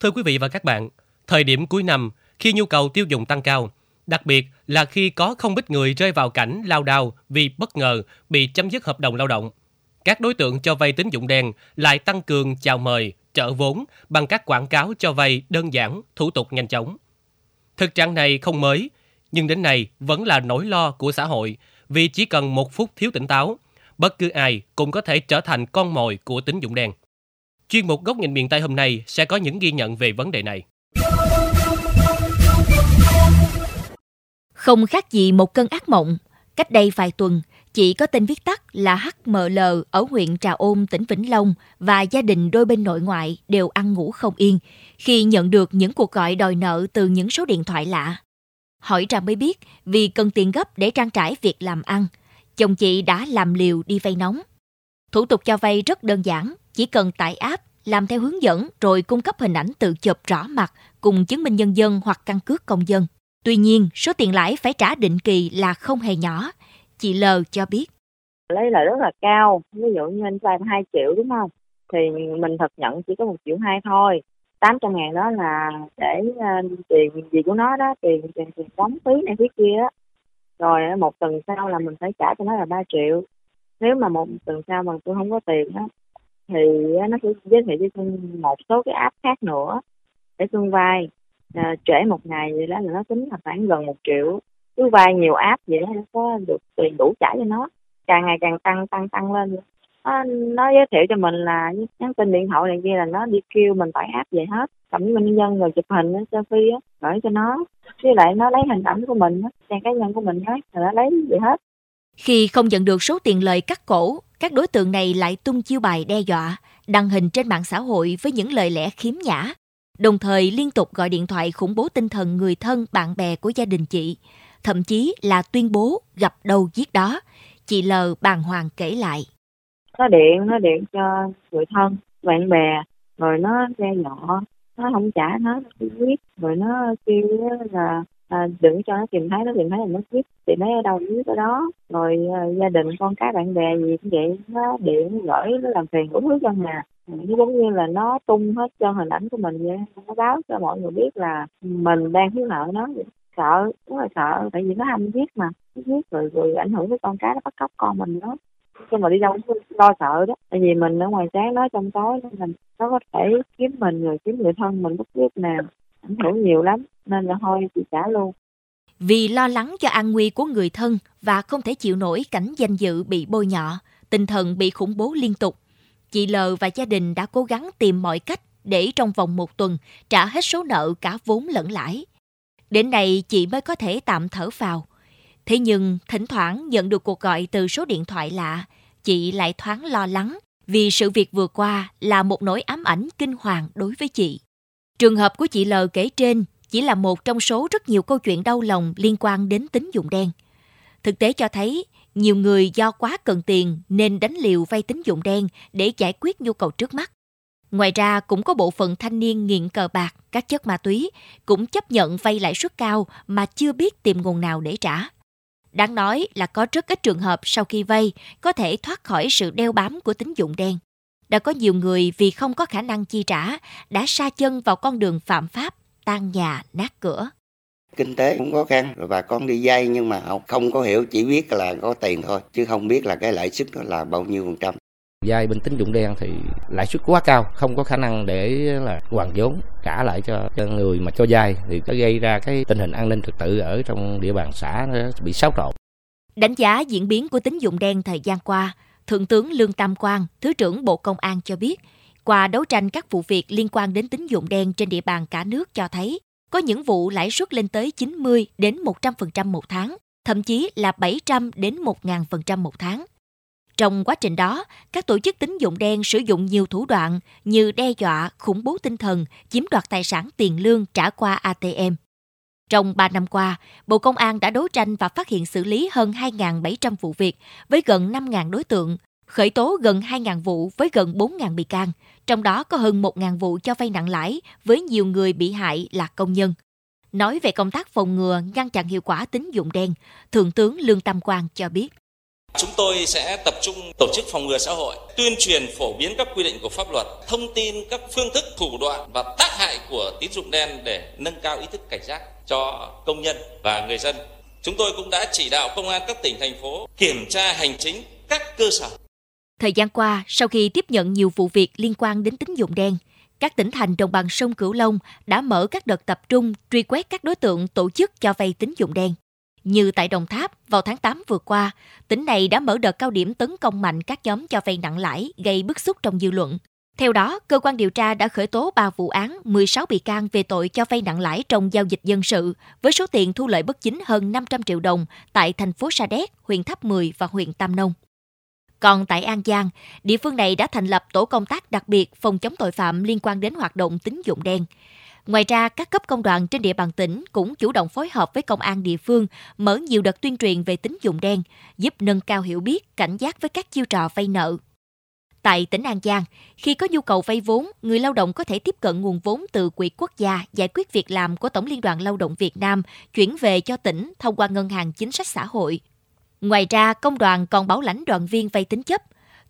Thưa quý vị và các bạn, thời điểm cuối năm, khi nhu cầu tiêu dùng tăng cao, đặc biệt là khi có không ít người rơi vào cảnh lao đao vì bất ngờ bị chấm dứt hợp đồng lao động. Các đối tượng cho vay tín dụng đen lại tăng cường chào mời, trợ vốn bằng các quảng cáo cho vay đơn giản, thủ tục nhanh chóng. Thực trạng này không mới, nhưng đến nay vẫn là nỗi lo của xã hội vì chỉ cần một phút thiếu tỉnh táo, bất cứ ai cũng có thể trở thành con mồi của tín dụng đen. Chuyên mục góc nhìn miền Tây hôm nay sẽ có những ghi nhận về vấn đề này. Không khác gì một cơn ác mộng. Cách đây vài tuần, chị có tên viết tắt là HML ở huyện Trà Ôn, tỉnh Vĩnh Long và gia đình đôi bên nội ngoại đều ăn ngủ không yên khi nhận được những cuộc gọi đòi nợ từ những số điện thoại lạ. Hỏi ra mới biết vì cần tiền gấp để trang trải việc làm ăn, chồng chị đã làm liều đi vay nóng. Thủ tục cho vay rất đơn giản, chỉ cần tải app, làm theo hướng dẫn rồi cung cấp hình ảnh tự chụp rõ mặt cùng chứng minh nhân dân hoặc căn cước công dân. Tuy nhiên, số tiền lãi phải trả định kỳ là không hề nhỏ. Chị L cho biết. Lấy là rất là cao, ví dụ như anh vay 2 triệu đúng không? Thì mình thật nhận chỉ có một triệu hai thôi. 800 ngàn đó là để uh, tiền gì của nó đó, tiền tiền tiền đóng phí này phí kia đó. Rồi ờ, một tuần sau là mình phải trả cho nó là 3 triệu. Nếu mà một tuần sau mà tôi không có tiền đó, thì nó sẽ giới thiệu cho xuân một số cái app khác nữa để xuân vay. À, trễ một ngày vậy đó là nó tính là khoảng gần một triệu. Cứ vay nhiều app vậy đó nó có được tiền đủ trả cho nó. Càng ngày càng tăng tăng tăng lên. Nó, nó giới thiệu cho mình là nhắn tin điện thoại này kia là nó đi kêu mình tải app về hết. Cầm với minh nhân rồi chụp hình nó selfie á gửi cho nó. Với lại nó lấy hình ảnh của mình trang cá nhân của mình hết rồi nó lấy vậy hết khi không nhận được số tiền lời cắt cổ các đối tượng này lại tung chiêu bài đe dọa đăng hình trên mạng xã hội với những lời lẽ khiếm nhã đồng thời liên tục gọi điện thoại khủng bố tinh thần người thân, bạn bè của gia đình chị, thậm chí là tuyên bố gặp đâu giết đó. Chị L bàng hoàng kể lại. Nó điện, nó điện cho người thân, bạn bè, rồi nó đe dọa, nó không trả nó, nó quyết, rồi nó kêu là à, đừng cho nó tìm thấy nó tìm thấy là nó viết tìm thấy ở đâu viết ở đó. Rồi à, gia đình con cái bạn bè gì cũng vậy nó điện gửi nó làm phiền cũng thứ cho nhà. Ừ, nó giống như là nó tung hết cho hình ảnh của mình vậy nó báo cho mọi người biết là mình đang thiếu nợ nó. Vậy. sợ đúng là sợ tại vì nó ham giết mà giết rồi rồi ảnh hưởng tới con cái nó bắt cóc con mình đó. Nhưng mà đi đâu cũng lo sợ đó tại vì mình ở ngoài sáng nó trong tối nên mình nó có thể kiếm mình rồi kiếm người thân mình bất cứ nào ảnh hưởng nhiều lắm nên là thôi chị trả luôn vì lo lắng cho an nguy của người thân và không thể chịu nổi cảnh danh dự bị bôi nhọ, tinh thần bị khủng bố liên tục, chị L và gia đình đã cố gắng tìm mọi cách để trong vòng một tuần trả hết số nợ cả vốn lẫn lãi. Đến nay chị mới có thể tạm thở vào. Thế nhưng thỉnh thoảng nhận được cuộc gọi từ số điện thoại lạ, chị lại thoáng lo lắng vì sự việc vừa qua là một nỗi ám ảnh kinh hoàng đối với chị. Trường hợp của chị L kể trên chỉ là một trong số rất nhiều câu chuyện đau lòng liên quan đến tín dụng đen. Thực tế cho thấy, nhiều người do quá cần tiền nên đánh liều vay tín dụng đen để giải quyết nhu cầu trước mắt. Ngoài ra, cũng có bộ phận thanh niên nghiện cờ bạc, các chất ma túy cũng chấp nhận vay lãi suất cao mà chưa biết tìm nguồn nào để trả. Đáng nói là có rất ít trường hợp sau khi vay có thể thoát khỏi sự đeo bám của tín dụng đen. Đã có nhiều người vì không có khả năng chi trả đã sa chân vào con đường phạm pháp, tan nhà, nát cửa. Kinh tế cũng khó khăn rồi bà con đi vay nhưng mà không có hiểu chỉ biết là có tiền thôi chứ không biết là cái lãi suất đó là bao nhiêu phần trăm. Vay bên tín dụng đen thì lãi suất quá cao không có khả năng để là hoàn vốn trả lại cho, người mà cho vay thì có gây ra cái tình hình an ninh trật tự ở trong địa bàn xã nó bị xáo trộn. Đánh giá diễn biến của tín dụng đen thời gian qua thượng tướng lương tam quang thứ trưởng bộ công an cho biết qua đấu tranh các vụ việc liên quan đến tín dụng đen trên địa bàn cả nước cho thấy có những vụ lãi suất lên tới 90 đến 100% một tháng, thậm chí là 700 đến 1.000% một tháng. Trong quá trình đó, các tổ chức tín dụng đen sử dụng nhiều thủ đoạn như đe dọa, khủng bố tinh thần, chiếm đoạt tài sản tiền lương trả qua ATM. Trong 3 năm qua, Bộ Công an đã đấu tranh và phát hiện xử lý hơn 2.700 vụ việc với gần 5.000 đối tượng, khởi tố gần 2.000 vụ với gần 4.000 bị can, trong đó có hơn 1.000 vụ cho vay nặng lãi với nhiều người bị hại là công nhân. Nói về công tác phòng ngừa, ngăn chặn hiệu quả tín dụng đen, Thượng tướng Lương Tam Quang cho biết. Chúng tôi sẽ tập trung tổ chức phòng ngừa xã hội, tuyên truyền phổ biến các quy định của pháp luật, thông tin các phương thức, thủ đoạn và tác hại của tín dụng đen để nâng cao ý thức cảnh giác cho công nhân và người dân. Chúng tôi cũng đã chỉ đạo công an các tỉnh thành phố kiểm tra hành chính các cơ sở. Thời gian qua, sau khi tiếp nhận nhiều vụ việc liên quan đến tín dụng đen, các tỉnh thành đồng bằng sông Cửu Long đã mở các đợt tập trung truy quét các đối tượng tổ chức cho vay tín dụng đen. Như tại Đồng Tháp, vào tháng 8 vừa qua, tỉnh này đã mở đợt cao điểm tấn công mạnh các nhóm cho vay nặng lãi gây bức xúc trong dư luận. Theo đó, cơ quan điều tra đã khởi tố 3 vụ án, 16 bị can về tội cho vay nặng lãi trong giao dịch dân sự, với số tiền thu lợi bất chính hơn 500 triệu đồng tại thành phố Sa Đéc, huyện Tháp 10 và huyện Tam Nông. Còn tại An Giang, địa phương này đã thành lập tổ công tác đặc biệt phòng chống tội phạm liên quan đến hoạt động tín dụng đen. Ngoài ra, các cấp công đoàn trên địa bàn tỉnh cũng chủ động phối hợp với công an địa phương mở nhiều đợt tuyên truyền về tín dụng đen, giúp nâng cao hiểu biết, cảnh giác với các chiêu trò vay nợ. Tại tỉnh An Giang, khi có nhu cầu vay vốn, người lao động có thể tiếp cận nguồn vốn từ Quỹ quốc gia giải quyết việc làm của Tổng Liên đoàn Lao động Việt Nam chuyển về cho tỉnh thông qua Ngân hàng Chính sách Xã hội. Ngoài ra, công đoàn còn bảo lãnh đoàn viên vay tín chấp.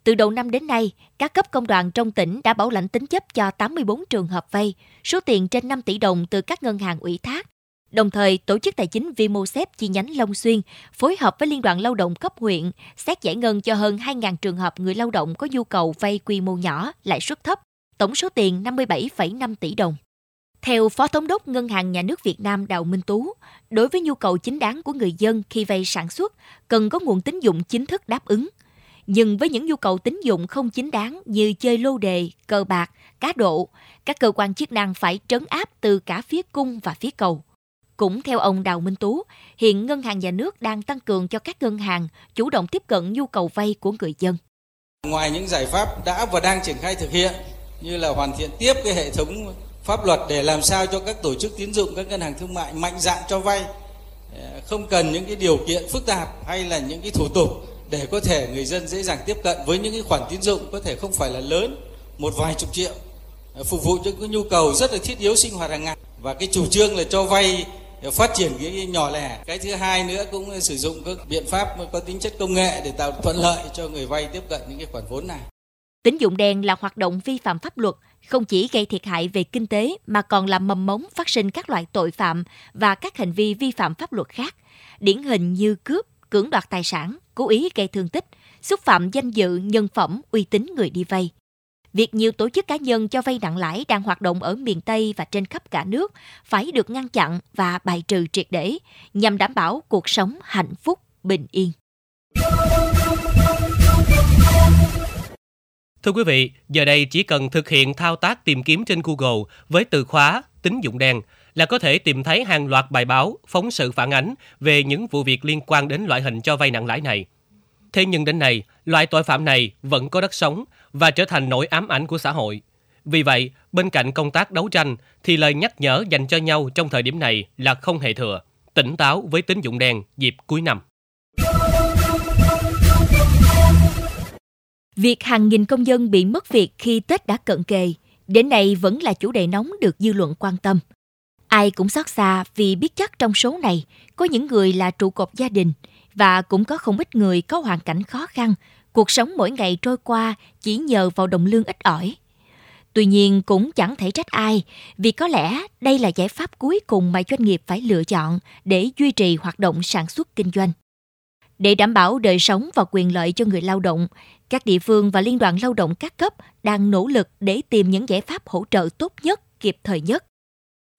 Từ đầu năm đến nay, các cấp công đoàn trong tỉnh đã bảo lãnh tín chấp cho 84 trường hợp vay, số tiền trên 5 tỷ đồng từ các ngân hàng ủy thác. Đồng thời, Tổ chức Tài chính Vimosep chi nhánh Long Xuyên phối hợp với Liên đoàn Lao động cấp huyện xét giải ngân cho hơn 2.000 trường hợp người lao động có nhu cầu vay quy mô nhỏ, lãi suất thấp, tổng số tiền 57,5 tỷ đồng. Theo Phó Thống đốc Ngân hàng Nhà nước Việt Nam Đào Minh Tú, đối với nhu cầu chính đáng của người dân khi vay sản xuất, cần có nguồn tín dụng chính thức đáp ứng. Nhưng với những nhu cầu tín dụng không chính đáng như chơi lô đề, cờ bạc, cá độ, các cơ quan chức năng phải trấn áp từ cả phía cung và phía cầu. Cũng theo ông Đào Minh Tú, hiện Ngân hàng Nhà nước đang tăng cường cho các ngân hàng chủ động tiếp cận nhu cầu vay của người dân. Ngoài những giải pháp đã và đang triển khai thực hiện như là hoàn thiện tiếp cái hệ thống pháp luật để làm sao cho các tổ chức tín dụng các ngân hàng thương mại mạnh dạn cho vay ờ, không cần những cái điều kiện phức tạp hay là những cái thủ tục để có thể người dân dễ dàng tiếp cận với những cái khoản tín dụng có thể không phải là lớn một vài chục triệu ờ, phục vụ cho cái nhu cầu rất là thiết yếu sinh hoạt hàng ngày và cái chủ trương là cho vay phát triển cái nhỏ lẻ. Cái thứ hai nữa cũng sử dụng các biện pháp có tính chất công nghệ để tạo thuận lợi cho người vay tiếp cận những cái khoản vốn này. Tín dụng đen là hoạt động vi phạm pháp luật, không chỉ gây thiệt hại về kinh tế mà còn làm mầm mống phát sinh các loại tội phạm và các hành vi vi phạm pháp luật khác, điển hình như cướp, cưỡng đoạt tài sản, cố ý gây thương tích, xúc phạm danh dự, nhân phẩm, uy tín người đi vay. Việc nhiều tổ chức cá nhân cho vay nặng lãi đang hoạt động ở miền Tây và trên khắp cả nước phải được ngăn chặn và bài trừ triệt để nhằm đảm bảo cuộc sống hạnh phúc, bình yên. Thưa quý vị, giờ đây chỉ cần thực hiện thao tác tìm kiếm trên Google với từ khóa tín dụng đen là có thể tìm thấy hàng loạt bài báo, phóng sự phản ánh về những vụ việc liên quan đến loại hình cho vay nặng lãi này. Thế nhưng đến nay, loại tội phạm này vẫn có đất sống và trở thành nỗi ám ảnh của xã hội. Vì vậy, bên cạnh công tác đấu tranh thì lời nhắc nhở dành cho nhau trong thời điểm này là không hề thừa, tỉnh táo với tín dụng đen dịp cuối năm. Việc hàng nghìn công dân bị mất việc khi Tết đã cận kề, đến nay vẫn là chủ đề nóng được dư luận quan tâm. Ai cũng xót xa vì biết chắc trong số này có những người là trụ cột gia đình và cũng có không ít người có hoàn cảnh khó khăn, cuộc sống mỗi ngày trôi qua chỉ nhờ vào đồng lương ít ỏi. Tuy nhiên cũng chẳng thể trách ai, vì có lẽ đây là giải pháp cuối cùng mà doanh nghiệp phải lựa chọn để duy trì hoạt động sản xuất kinh doanh. Để đảm bảo đời sống và quyền lợi cho người lao động, các địa phương và liên đoàn lao động các cấp đang nỗ lực để tìm những giải pháp hỗ trợ tốt nhất, kịp thời nhất.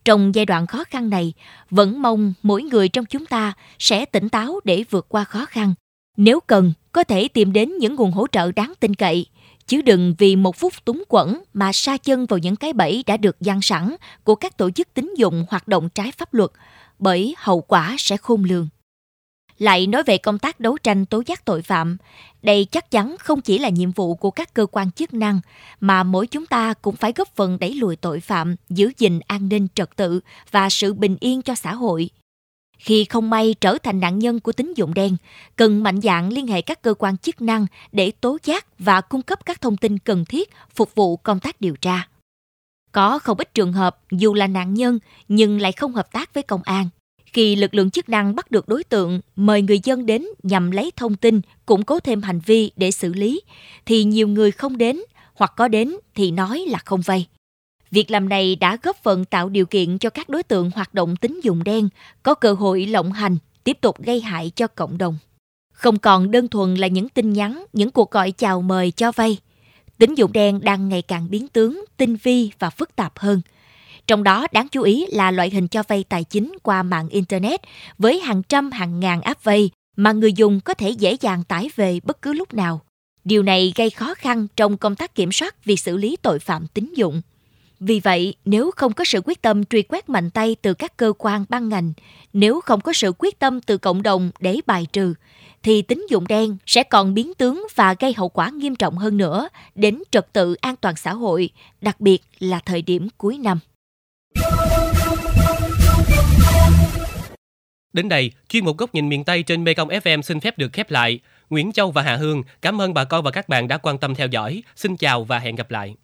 Trong giai đoạn khó khăn này, vẫn mong mỗi người trong chúng ta sẽ tỉnh táo để vượt qua khó khăn. Nếu cần, có thể tìm đến những nguồn hỗ trợ đáng tin cậy, chứ đừng vì một phút túng quẩn mà sa chân vào những cái bẫy đã được gian sẵn của các tổ chức tín dụng hoạt động trái pháp luật, bởi hậu quả sẽ khôn lường. Lại nói về công tác đấu tranh tố giác tội phạm, đây chắc chắn không chỉ là nhiệm vụ của các cơ quan chức năng, mà mỗi chúng ta cũng phải góp phần đẩy lùi tội phạm, giữ gìn an ninh trật tự và sự bình yên cho xã hội. Khi không may trở thành nạn nhân của tín dụng đen, cần mạnh dạn liên hệ các cơ quan chức năng để tố giác và cung cấp các thông tin cần thiết phục vụ công tác điều tra. Có không ít trường hợp dù là nạn nhân nhưng lại không hợp tác với công an, Khi lực lượng chức năng bắt được đối tượng, mời người dân đến nhằm lấy thông tin, củng cố thêm hành vi để xử lý, thì nhiều người không đến hoặc có đến thì nói là không vay. Việc làm này đã góp phần tạo điều kiện cho các đối tượng hoạt động tín dụng đen có cơ hội lộng hành, tiếp tục gây hại cho cộng đồng. Không còn đơn thuần là những tin nhắn, những cuộc gọi chào mời cho vay. Tín dụng đen đang ngày càng biến tướng, tinh vi và phức tạp hơn. Trong đó đáng chú ý là loại hình cho vay tài chính qua mạng Internet với hàng trăm hàng ngàn app vay mà người dùng có thể dễ dàng tải về bất cứ lúc nào. Điều này gây khó khăn trong công tác kiểm soát việc xử lý tội phạm tín dụng. Vì vậy, nếu không có sự quyết tâm truy quét mạnh tay từ các cơ quan ban ngành, nếu không có sự quyết tâm từ cộng đồng để bài trừ, thì tín dụng đen sẽ còn biến tướng và gây hậu quả nghiêm trọng hơn nữa đến trật tự an toàn xã hội, đặc biệt là thời điểm cuối năm. Đến đây, chuyên mục góc nhìn miền Tây trên Mekong FM xin phép được khép lại. Nguyễn Châu và Hà Hương cảm ơn bà con và các bạn đã quan tâm theo dõi. Xin chào và hẹn gặp lại.